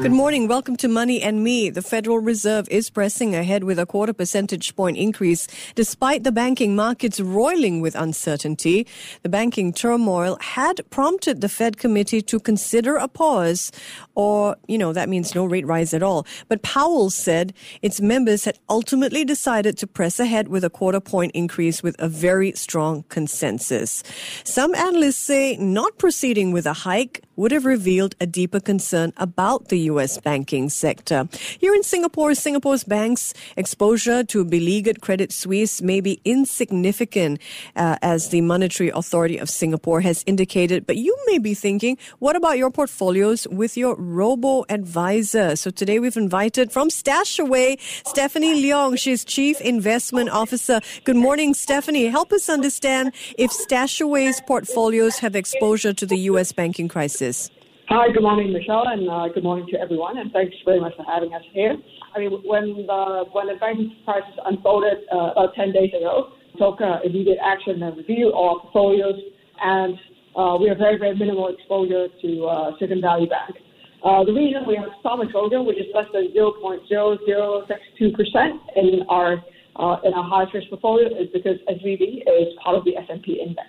Good morning. Welcome to Money and Me. The Federal Reserve is pressing ahead with a quarter percentage point increase despite the banking markets roiling with uncertainty. The banking turmoil had prompted the Fed committee to consider a pause or, you know, that means no rate rise at all. But Powell said its members had ultimately decided to press ahead with a quarter point increase with a very strong consensus. Some analysts say not proceeding with a hike would have revealed a deeper concern about the U.S. banking sector. Here in Singapore, Singapore's banks' exposure to beleaguered Credit Suisse may be insignificant, uh, as the Monetary Authority of Singapore has indicated. But you may be thinking, what about your portfolios with your robo advisor? So today we've invited from Stashaway, Stephanie Leung. She's Chief Investment Officer. Good morning, Stephanie. Help us understand if Stashaway's portfolios have exposure to the U.S. banking crisis. Hi, good morning, Michelle, and uh, good morning to everyone, and thanks very much for having us here. I mean, when the when the banking crisis unfolded uh, about 10 days ago, took uh, immediate action and review our portfolios, and uh, we have very, very minimal exposure to uh, Silicon Valley Bank. Uh, the reason we have some exposure, which is less than 0.0062% in our uh, in our highest risk portfolio, is because SVB is part of the S&P index.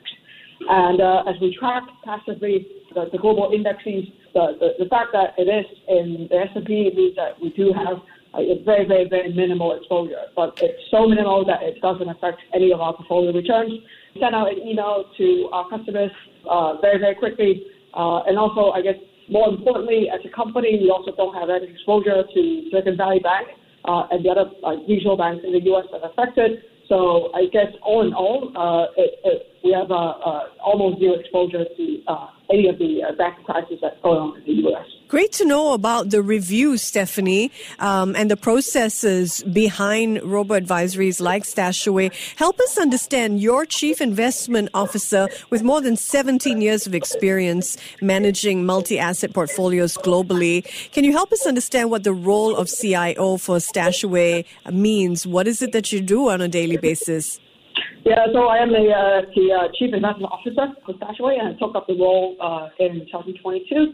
And uh, as we track passively the, the global indexes, the, the, the, fact that it is in the S&P means that we do have a very, very, very minimal exposure. But it's so minimal that it doesn't affect any of our portfolio returns. We send out an email to our customers uh, very, very quickly. Uh, and also, I guess, more importantly, as a company, we also don't have any exposure to Silicon Valley Bank uh, and the other regional banks in the U.S. that are affected. So I guess all in all, uh, it, it, we have uh, uh, almost zero exposure to uh, any of the banking crises that's going on in the U.S. Great to know about the review, Stephanie, um, and the processes behind robo advisories like Stashaway. Help us understand your chief investment officer with more than 17 years of experience managing multi asset portfolios globally. Can you help us understand what the role of CIO for Stashaway means? What is it that you do on a daily basis? Yeah, so I am the, uh, the uh, chief investment officer for Stashaway and took up the role uh, in 2022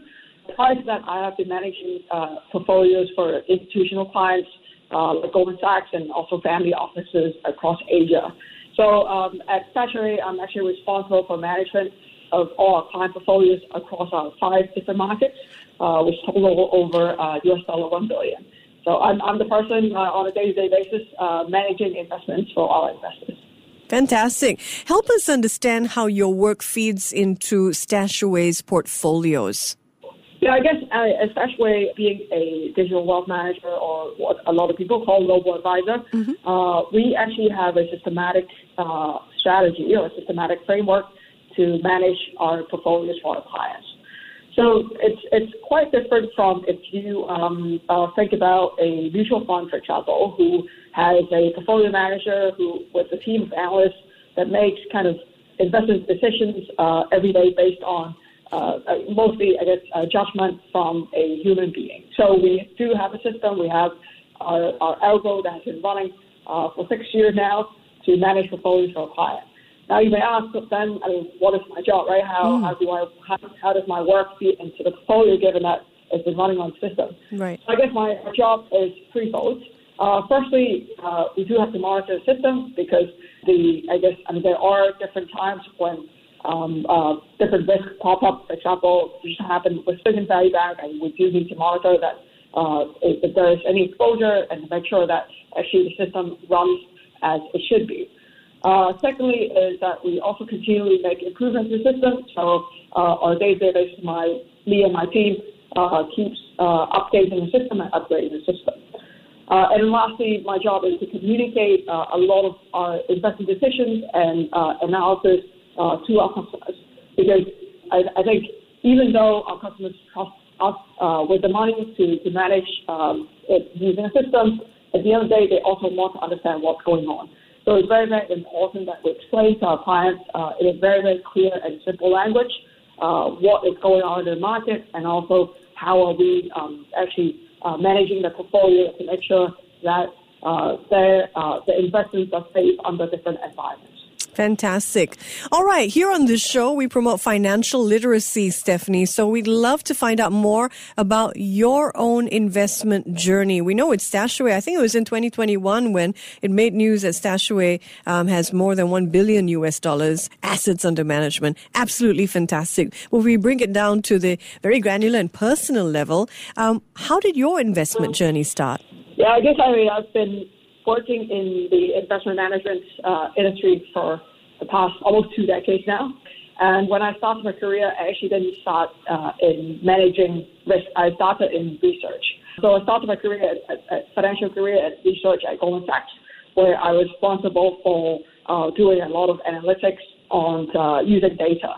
prior to that, I have been managing uh, portfolios for institutional clients uh, like Goldman Sachs and also family offices across Asia. So um, at Stashaway, I'm actually responsible for management of all our client portfolios across our five different markets, uh, which total over US dollar one billion. So I'm, I'm the person on a day-to-day basis managing investments for our investors. Fantastic. Help us understand how your work feeds into Stashaway's portfolios. Yeah, I guess uh, especially being a digital wealth manager or what a lot of people call robo advisor, mm-hmm. uh, we actually have a systematic uh, strategy or a systematic framework to manage our portfolios for our clients. So it's it's quite different from if you um, uh, think about a mutual fund, for example, who has a portfolio manager who with a team of analysts that makes kind of investment decisions uh, every day based on uh, uh, mostly, I guess, judgment from a human being. So we do have a system. We have our, our algo that has been running uh, for six years now to manage portfolios for a client. Now you may ask, but then, I mean, what is my job, right? How, mm. how do I, how, how does my work fit into the portfolio given that it's been running on the system? Right. So I guess my job is threefold. Uh, firstly, uh, we do have to monitor the system because the, I guess, I mean, there are different times when um, uh, different risks pop up. For example, this happened with Silicon Valley Bank, and we do need to monitor that uh, if, if there is any exposure and to make sure that actually the system runs as it should be. Uh, secondly, is that we also continually make improvements to the system. So uh, on a day-to-day my me and my team uh, keeps uh, updating the system and upgrading the system. Uh, and lastly, my job is to communicate uh, a lot of our investment decisions and analysis to our customers. Because I, I think even though our customers trust us with the money to, to manage um, using a system, at the end of the day, they also want to understand what's going on. So it's very, very important that we explain to our clients uh, in a very, very clear and simple language uh, what is going on in the market and also how are we um, actually uh, managing the portfolio to make sure that uh, uh, the investments are safe under different environments. Fantastic. All right. Here on this show, we promote financial literacy, Stephanie. So we'd love to find out more about your own investment journey. We know it's Stashaway. I think it was in 2021 when it made news that Stashaway um, has more than 1 billion US dollars assets under management. Absolutely fantastic. Well, we bring it down to the very granular and personal level. Um, how did your investment journey start? Yeah, I guess I mean, I've been working in the investment management uh, industry for the past almost two decades now. And when I started my career, I actually didn't start uh, in managing risk. I started in research. So I started my career, at, at financial career at research at Goldman Sachs, where I was responsible for uh, doing a lot of analytics on uh, using data.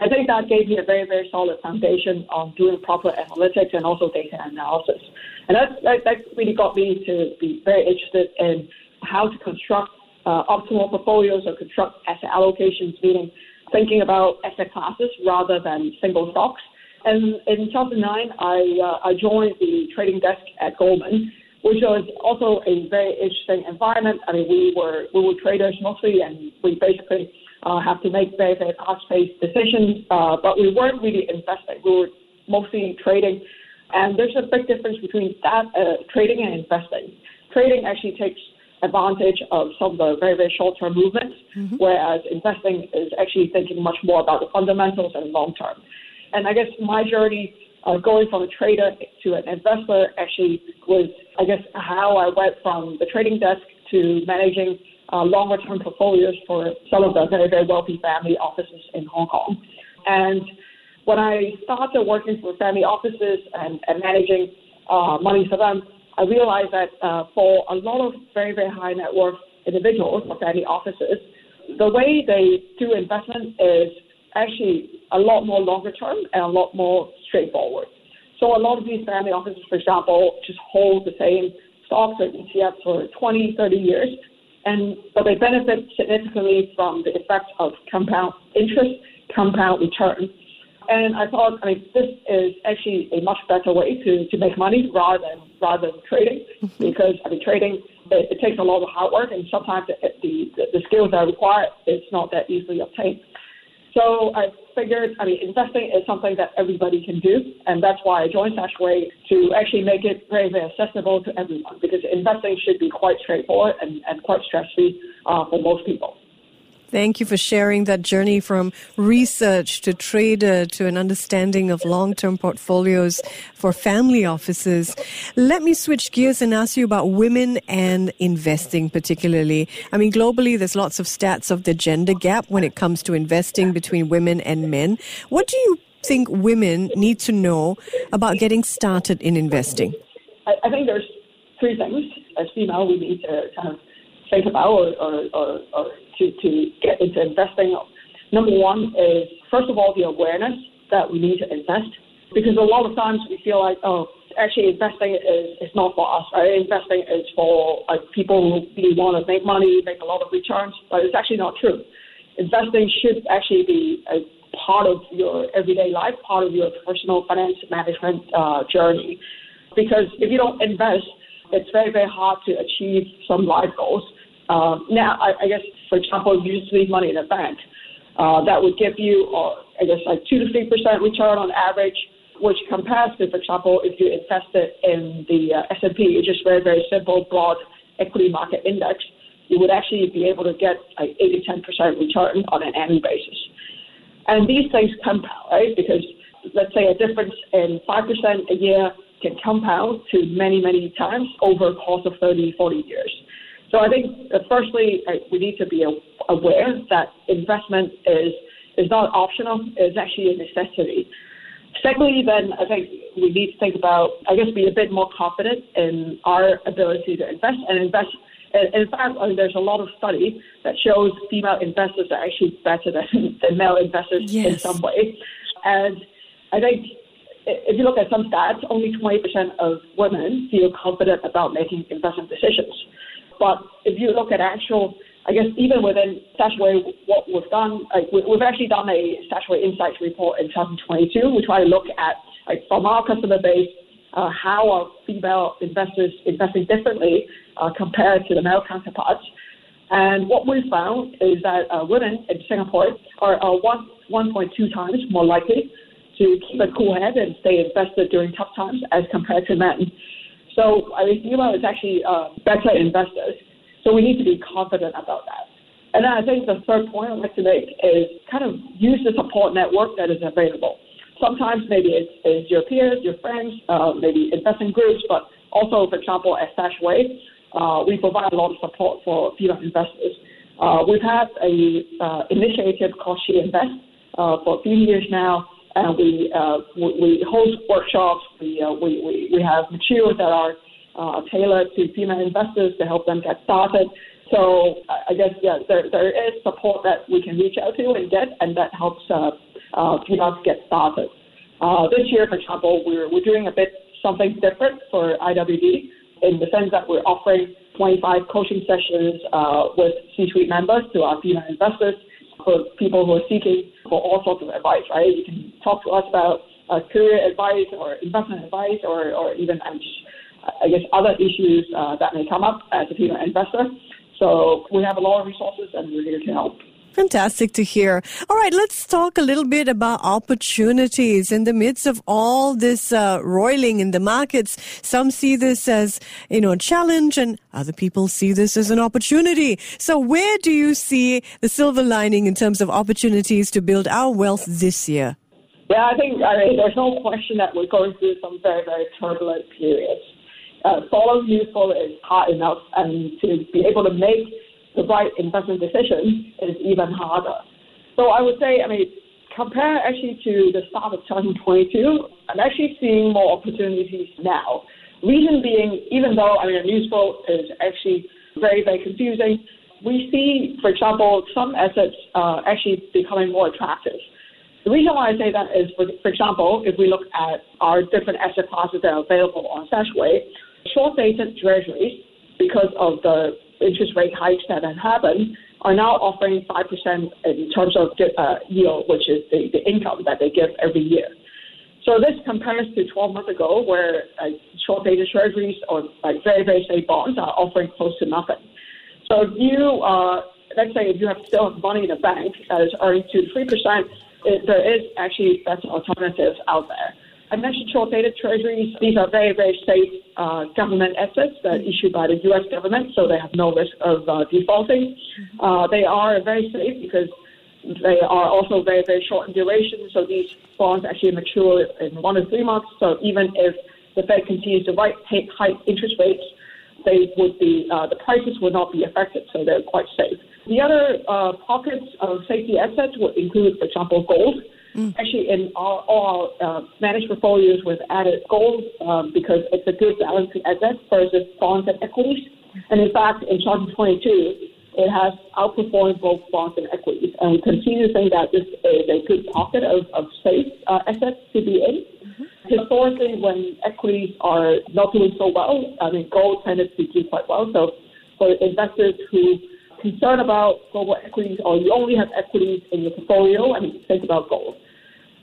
I think that gave me a very, very solid foundation on doing proper analytics and also data analysis. And that, that, that really got me to be very interested in how to construct uh, optimal portfolios or construct asset allocations, meaning thinking about asset classes rather than single stocks. And in 2009, I, uh, I joined the trading desk at Goldman, which was also a very interesting environment. I mean, we were we were traders mostly, and we basically uh, have to make very very fast-paced decisions. Uh, but we weren't really investing; we were mostly trading. And there's a big difference between that uh, trading and investing. Trading actually takes advantage of some of the very, very short term movements, mm-hmm. whereas investing is actually thinking much more about the fundamentals and long term. And I guess my journey uh, going from a trader to an investor actually was, I guess, how I went from the trading desk to managing uh, longer term portfolios for some of the very, very wealthy family offices in Hong Kong. And when I started working for family offices and, and managing uh, money for them, I realized that uh, for a lot of very, very high net worth individuals or family offices, the way they do investment is actually a lot more longer term and a lot more straightforward. So a lot of these family offices, for example, just hold the same stocks or ETFs for 20, 30 years, and but they benefit significantly from the effect of compound interest, compound return, and I thought, I mean, this is actually a much better way to, to make money rather than rather than trading, mm-hmm. because I mean, trading it, it, takes a lot of hard work, and sometimes the, the the skills that are required is not that easily obtained. So I figured, I mean, investing is something that everybody can do, and that's why I joined Stashaway to actually make it very, very accessible to everyone, because investing should be quite straightforward and, and quite stress-free uh, for most people. Thank you for sharing that journey from research to trader to an understanding of long term portfolios for family offices. Let me switch gears and ask you about women and investing, particularly. I mean, globally, there's lots of stats of the gender gap when it comes to investing between women and men. What do you think women need to know about getting started in investing? I, think there's three things as female we need to kind of think about or, or, or, or to, to get into investing. Number one is, first of all, the awareness that we need to invest. Because a lot of times we feel like, oh, actually investing is, is not for us, right? Investing is for like, people who really want to make money, make a lot of returns, but it's actually not true. Investing should actually be a part of your everyday life, part of your personal finance management uh, journey. Because if you don't invest, it's very, very hard to achieve some life goals. Uh, now, I, I guess, for example, if you just leave money in a bank, uh, that would give you, uh, I guess, like 2 to 3% return on average, which compares to, for example, if you invested in the uh, S&P, which is very, very simple, broad equity market index, you would actually be able to get like 8 to 10% return on an annual basis. And these things compound, right? Because let's say a difference in 5% a year can compound to many, many times over a course of 30, 40 years. So I think, uh, firstly, uh, we need to be aware that investment is is not optional; it's actually a necessity. Secondly, then I think we need to think about, I guess, be a bit more confident in our ability to invest and invest. In fact, I mean, there's a lot of study that shows female investors are actually better than, than male investors yes. in some way. And I think if you look at some stats, only 20% of women feel confident about making investment decisions. But if you look at actual I guess even within Stashaway, what we've done, like we've actually done a Stashaway Insights report in 2022. We try to look at, like, from our customer base, uh, how are female investors investing differently uh, compared to the male counterparts. And what we found is that uh, women in Singapore are, are one, 1.2 times more likely to keep a cool head and stay invested during tough times as compared to men. So I mean, female is actually uh, better investors. So we need to be confident about that. And then I think the third point I'd like to make is kind of use the support network that is available. Sometimes maybe it's, it's your peers, your friends, uh, maybe investment groups, but also, for example, at Stashaway, uh, we provide a lot of support for female investors. Uh, we've had a uh, initiative called She Invest uh, for a few years now, and we uh, we, host workshops. We, uh, we, we have materials that are uh, tailored to female investors to help them get started. So I guess yeah, there there is support that we can reach out to and get, and that helps uh, uh, get started. Uh, this year, for example, we're we're doing a bit something different for IWD in the sense that we're offering 25 coaching sessions uh, with C-suite members to our female investors for people who are seeking for all sorts of advice, right? You can talk to us about uh, career advice or investment advice or, or even, I guess, other issues uh, that may come up as a female investor. So we have a lot of resources and we're here to help. Fantastic to hear. All right, let's talk a little bit about opportunities in the midst of all this uh, roiling in the markets. Some see this as, you know, a challenge and other people see this as an opportunity. So where do you see the silver lining in terms of opportunities to build our wealth this year? Yeah, I think I mean, there's no question that we're going through some very, very turbulent periods. Uh, following useful is hard enough, and to be able to make the right investment decision is even harder. So I would say, I mean, compare actually to the start of 2022, I'm actually seeing more opportunities now. Reason being, even though I mean, a news flow is actually very, very confusing, we see, for example, some assets uh, actually becoming more attractive. The reason why I say that is, for, for example, if we look at our different asset classes that are available on Stashaway, short-dated treasuries, because of the interest rate hikes that have happened are now offering 5% in terms of uh, yield, which is the, the income that they give every year. So this compares to 12 months ago, where uh, short-dated treasuries or like very, very safe bonds are offering close to nothing. So if you, uh, let's say if you have still money in a bank that is earning 2 to 3%, it, there is actually better alternatives out there. I mentioned short-dated treasuries. These are very, very safe uh, government assets that are issued by the U.S. government, so they have no risk of uh, defaulting. Uh, they are very safe because they are also very, very short in duration. So these bonds actually mature in one to three months. So even if the Fed continues to hike, hike interest rates, they would be uh, the prices would not be affected. So they're quite safe. The other uh, pockets of safety assets would include, for example, gold. Mm. Actually, in all, all our uh, managed portfolios, we've added gold um, because it's a good balancing asset versus bonds and equities. And in fact, in 2022, it has outperformed both bonds and equities. And we continue to think that this is a good pocket of, of safe uh, assets to be in. Mm-hmm. Historically, when equities are not doing so well, I mean, gold tended to do quite well. So for investors who concerned about global equities or you only have equities in your portfolio, I mean, think about gold.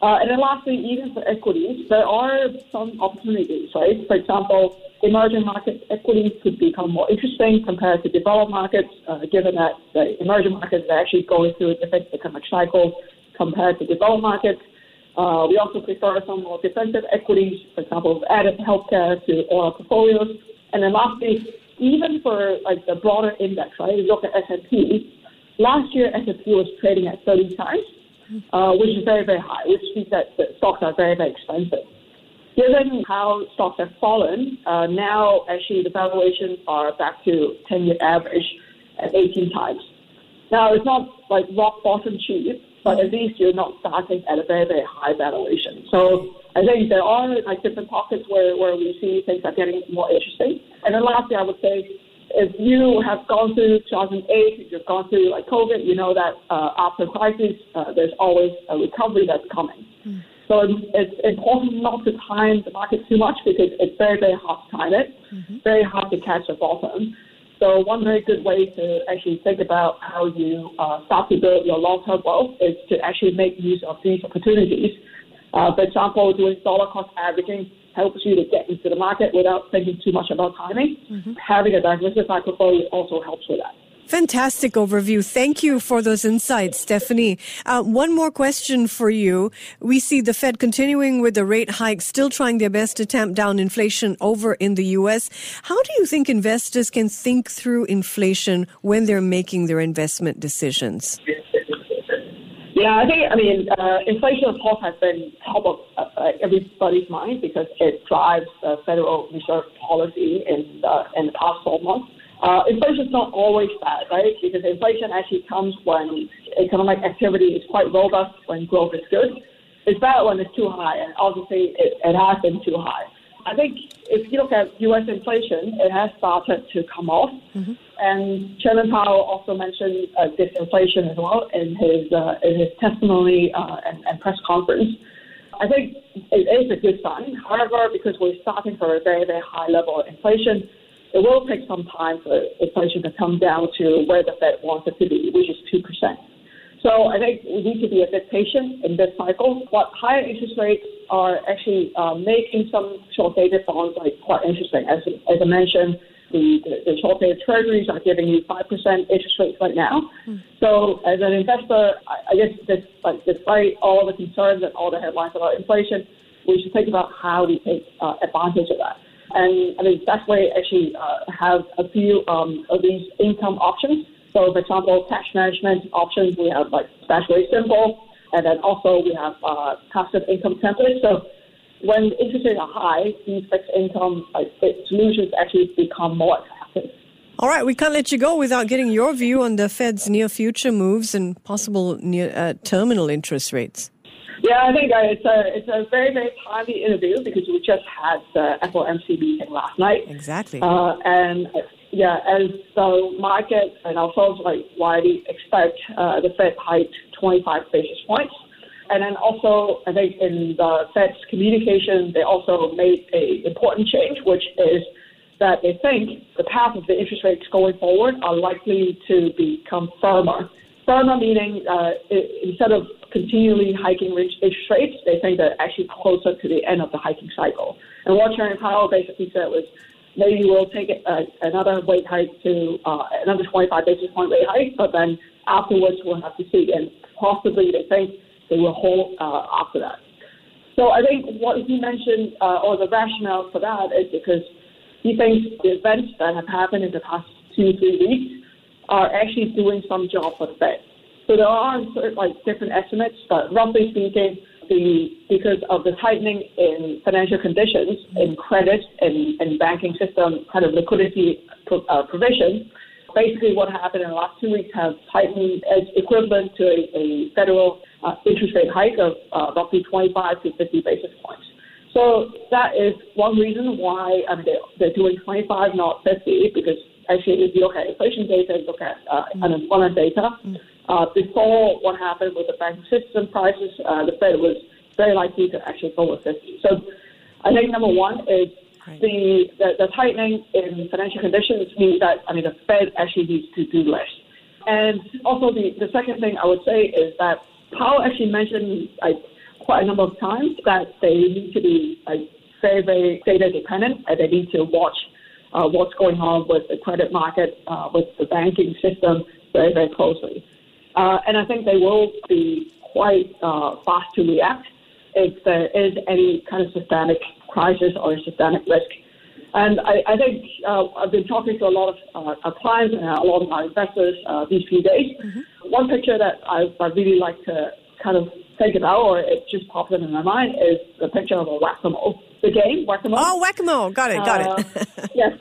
Uh, and then lastly, even for equities, there are some opportunities, right? For example, emerging market equities could become more interesting compared to developed markets, uh, given that the emerging markets are actually going through a different economic cycle compared to developed markets. Uh, we also prefer some more defensive equities, for example, added healthcare to all our portfolios. And then lastly, even for like the broader index, right? You look at S&P. Last year, S&P was trading at 30 times uh, which is very, very high, which means that stocks are very, very expensive. Given how stocks have fallen, uh, now actually the valuations are back to 10 year average at 18 times. Now, it's not like rock bottom cheap, but at least you're not starting at a very, very high valuation. So I think there are like different pockets where, where we see things are getting more interesting. And then lastly, I would say if you have gone through 2008, if you've gone through like COVID, you know that uh, after crisis, uh, there's always a recovery that's coming. Mm. So it's important not to time the market too much because it's very, very hard to time it, mm-hmm. very hard to catch the bottom. So one very good way to actually think about how you uh, start to build your long-term wealth is to actually make use of these opportunities. Uh, for example, doing dollar cost averaging helps you to get into the market without thinking too much about timing. Mm-hmm. Having a diversified portfolio also helps with that. Fantastic overview. Thank you for those insights, Stephanie. Uh, one more question for you. We see the Fed continuing with the rate hike, still trying their best to tamp down inflation over in the U.S. How do you think investors can think through inflation when they're making their investment decisions? Yeah, I think, I mean, uh, inflation, of course, has been top of uh, everybody's mind because it drives uh, Federal Reserve policy in, uh, in the past 12 months. Uh, inflation is not always bad, right? Because inflation actually comes when economic activity is quite robust, when growth is good. It's bad when it's too high, and obviously it, it has been too high. I think if you look at U.S. inflation, it has started to come off. Mm-hmm. And Chairman Powell also mentioned uh, disinflation as well in his uh, in his testimony uh, and, and press conference. I think it is a good sign. However, because we're starting from a very very high level of inflation, it will take some time for inflation to come down to where the Fed wants it to be, which is 2%. So I think we need to be a bit patient in this cycle. But higher interest rates are actually uh, making some short-dated bonds like quite interesting. As, as I mentioned, the, the, the short-dated treasuries are giving you 5% interest rates right now. Mm. So as an investor, I, I guess this, like, despite all the concerns and all the headlines about inflation, we should think about how we take uh, advantage of that. And I mean, we actually uh, have a few um, of these income options. So, for example, cash management options, we have like Stashaway Simple, and then also we have uh, passive income templates. So, when interest rates are high, these fixed income like, solutions actually become more attractive. All right, we can't let you go without getting your view on the Fed's near future moves and possible near uh, terminal interest rates. Yeah, I think uh, it's a it's a very very timely interview because we just had the FOMC meeting last night. Exactly. Uh, and yeah, as the market and folks like widely expect uh, the Fed hike 25 basis points. And then also, I think in the Fed's communication, they also made a important change, which is that they think the path of the interest rates going forward are likely to become firmer. Firmer meaning uh, it, instead of continually hiking interest rates, they think they're actually closer to the end of the hiking cycle. And what Chairman Powell basically said was maybe we'll take uh, another rate hike to uh, another 25 basis point rate hike, but then afterwards we'll have to see. And possibly they think they will hold uh, after that. So I think what he mentioned, uh, or the rationale for that, is because he thinks the events that have happened in the past two, three weeks are actually doing some job for the Fed. So there are like different estimates, but roughly speaking, the because of the tightening in financial conditions, in credit, and in, in banking system kind of liquidity pro, uh, provision, basically what happened in the last two weeks have tightened as equivalent to a, a federal uh, interest rate hike of uh, roughly 25 to 50 basis points. So that is one reason why I mean, they're, they're doing 25, not 50, because actually if you look at inflation data, you look at uh, mm. unemployment data, mm. Uh, before what happened with the bank system crisis, uh, the Fed was very likely to actually go with 50. So I think number one is right. the, the, the tightening in financial conditions means that, I mean, the Fed actually needs to do less. And also the, the second thing I would say is that Powell actually mentioned like, quite a number of times that they need to be like, very, very data dependent and they need to watch uh, what's going on with the credit market, uh, with the banking system very, very closely. Uh, and I think they will be quite uh, fast to react if there is any kind of systemic crisis or systemic risk. And I, I think uh, I've been talking to a lot of uh, our clients and a lot of our investors uh, these few days. Mm-hmm. One picture that I, I really like to kind of think about, or it just popped up in my mind, is the picture of a whack-a-mole. The game, whack-a-mole. Oh, whack-a-mole. Got it, got it. Uh, yes.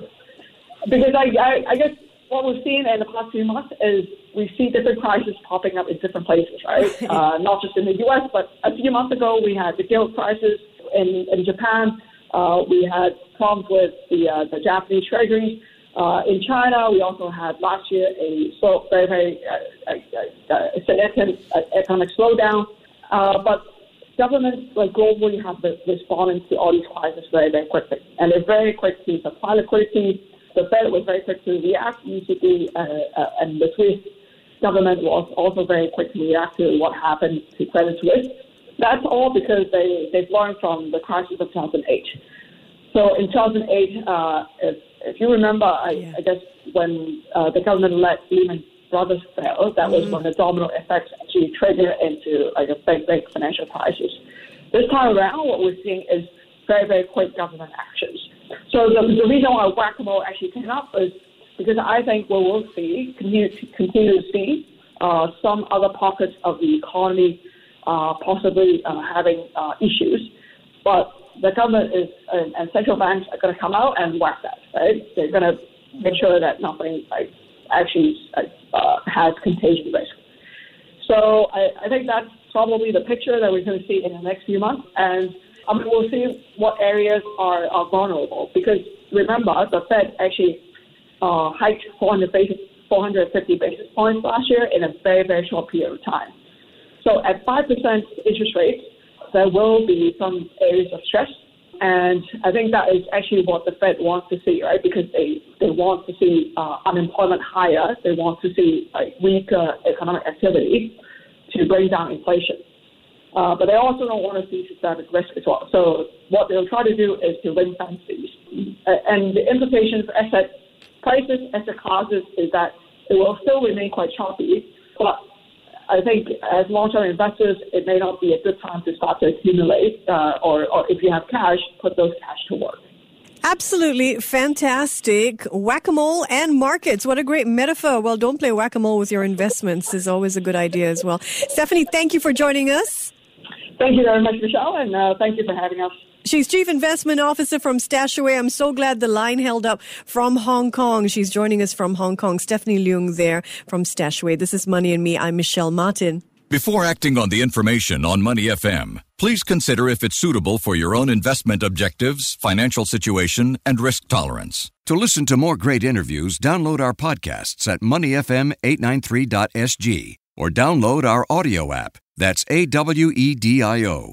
Because I, I, I guess what we've seen in the past few months is we see different crises popping up in different places, right? uh, not just in the U.S., but a few months ago we had the gilt crisis in, in Japan. Uh, we had problems with the, uh, the Japanese treasuries. Uh, in China, we also had last year a slow, very, very uh, uh, uh, significant economic slowdown. Uh, but governments like globally have responded to all these crises very, very quickly. And they're very quick to supply liquidity, the Fed was very quick to react. ECB uh, uh, and the Swiss government was also very quick to react to what happened to Credit Suisse. That's all because they, they've learned from the crisis of 2008. So in 2008, uh, if, if you remember, I, yeah. I guess when uh, the government let Lehman Brothers fail, that was mm-hmm. when the domino effect actually trigger into like a big, big financial crisis. This time around, what we're seeing is very, very quick government actions. So the, the reason why whack-a-mole actually came up is because I think we will see, continue to, continue to see uh, some other pockets of the economy uh, possibly uh, having uh, issues. But the government is and, and central banks are going to come out and whack that, right? They're going to make sure that nothing like actually uh, has contagion risk. So I, I think that's probably the picture that we're going to see in the next few months. And I mean, we'll see what areas are, are vulnerable because remember, the Fed actually uh, hiked 400 basis, 450 basis points last year in a very, very short period of time. So at 5% interest rates, there will be some areas of stress. And I think that is actually what the Fed wants to see, right? Because they, they want to see uh, unemployment higher. They want to see like, weaker economic activity to bring down inflation. Uh, but they also don't want to see systemic risk as well. So what they'll try to do is to ring fence these. And the implications for asset prices, asset classes, is that it will still remain quite choppy. But I think as long-term investors, it may not be a good time to start to accumulate, uh, or, or if you have cash, put those cash to work. Absolutely fantastic. Whack a mole and markets. What a great metaphor. Well, don't play whack a mole with your investments is always a good idea as well. Stephanie, thank you for joining us. Thank you very much, Michelle, and uh, thank you for having us. She's Chief Investment Officer from Stashaway. I'm so glad the line held up from Hong Kong. She's joining us from Hong Kong. Stephanie Leung there from Stashaway. This is Money and Me. I'm Michelle Martin. Before acting on the information on Money FM, please consider if it's suitable for your own investment objectives, financial situation, and risk tolerance. To listen to more great interviews, download our podcasts at moneyfm893.sg or download our audio app. That's A W E D I O.